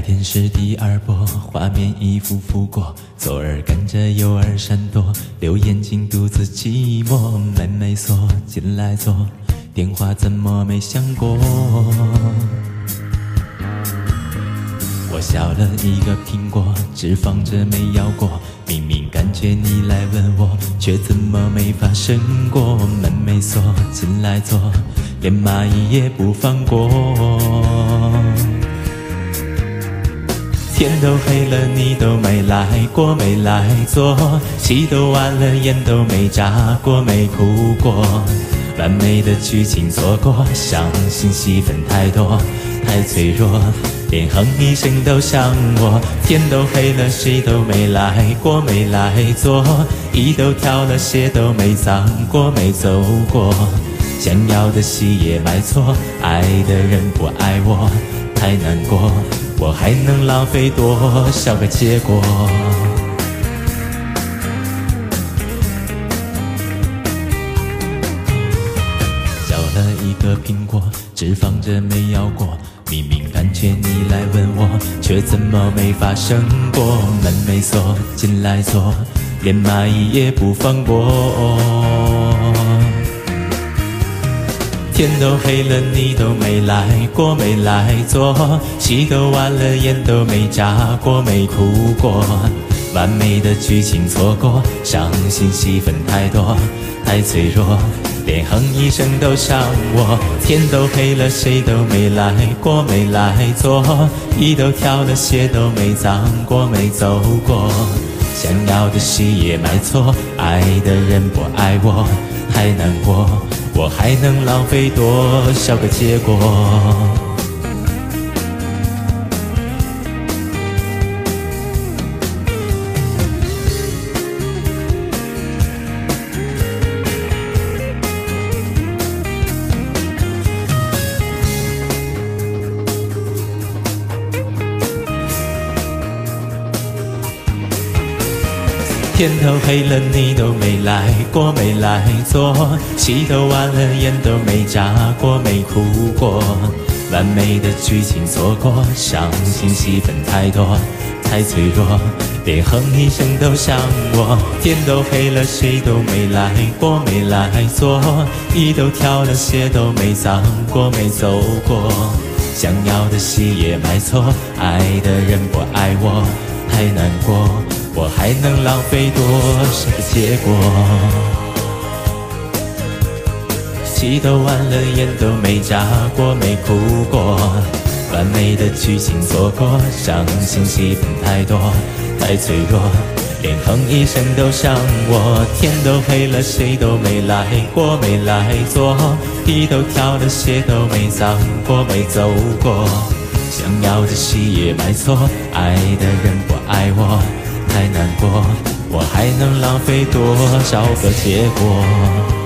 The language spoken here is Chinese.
白天是第二波，画面一幅幅过，左耳跟着右耳闪躲，留眼睛独自寂寞。门没锁，进来坐，电话怎么没响过？我削了一个苹果，只放着没咬过。明明感觉你来吻我，却怎么没发生过？门没锁，进来坐，连蚂蚁也不放过。天都黑了，你都没来过，没来坐。戏都完了，眼都没眨过，没哭过。完美的剧情错过，相信戏份太多，太脆弱，连哼一声都像我。天都黑了，谁都没来过，没来坐。衣都挑了，鞋都没脏过，没走过。想要的戏也买错，爱的人不爱我，太难过。我还能浪费多少个结果？削了一个苹果，只放着没咬过。明明感觉你来吻我，却怎么没发生过？门没锁，进来坐，连蚂蚁也不放过。天都黑了，你都没来过，没来坐。戏都完了，眼都没眨过，没哭过。完美的剧情错过，伤心戏份太多，太脆弱，连哼一声都伤我。天都黑了，谁都没来过，没来坐。衣都挑了，鞋都没脏过，没走过。想要的戏也买错，爱的人不爱我，还难过。我还能浪费多少个结果？天都黑了，你都没来过，没来坐。戏都完了，眼都没眨过，没哭过。完美的剧情错过，伤心戏份太多，太脆弱，连哼一声都像我。天都黑了，谁都没来过，没来坐。衣都挑了，鞋都没脏过，没走过。想要的戏也买错，爱的人不爱我，太难过。我还能浪费多少个结果？戏都完了，眼都没眨过，没哭过。完美的剧情错过，伤心戏份太多，太脆弱，连哼一声都伤我。天都黑了，谁都没来过，没来坐。衣都挑了，鞋都没脏过，没走过。想要的戏也买错，爱的人不爱我。太难过，我还能浪费多少个结果？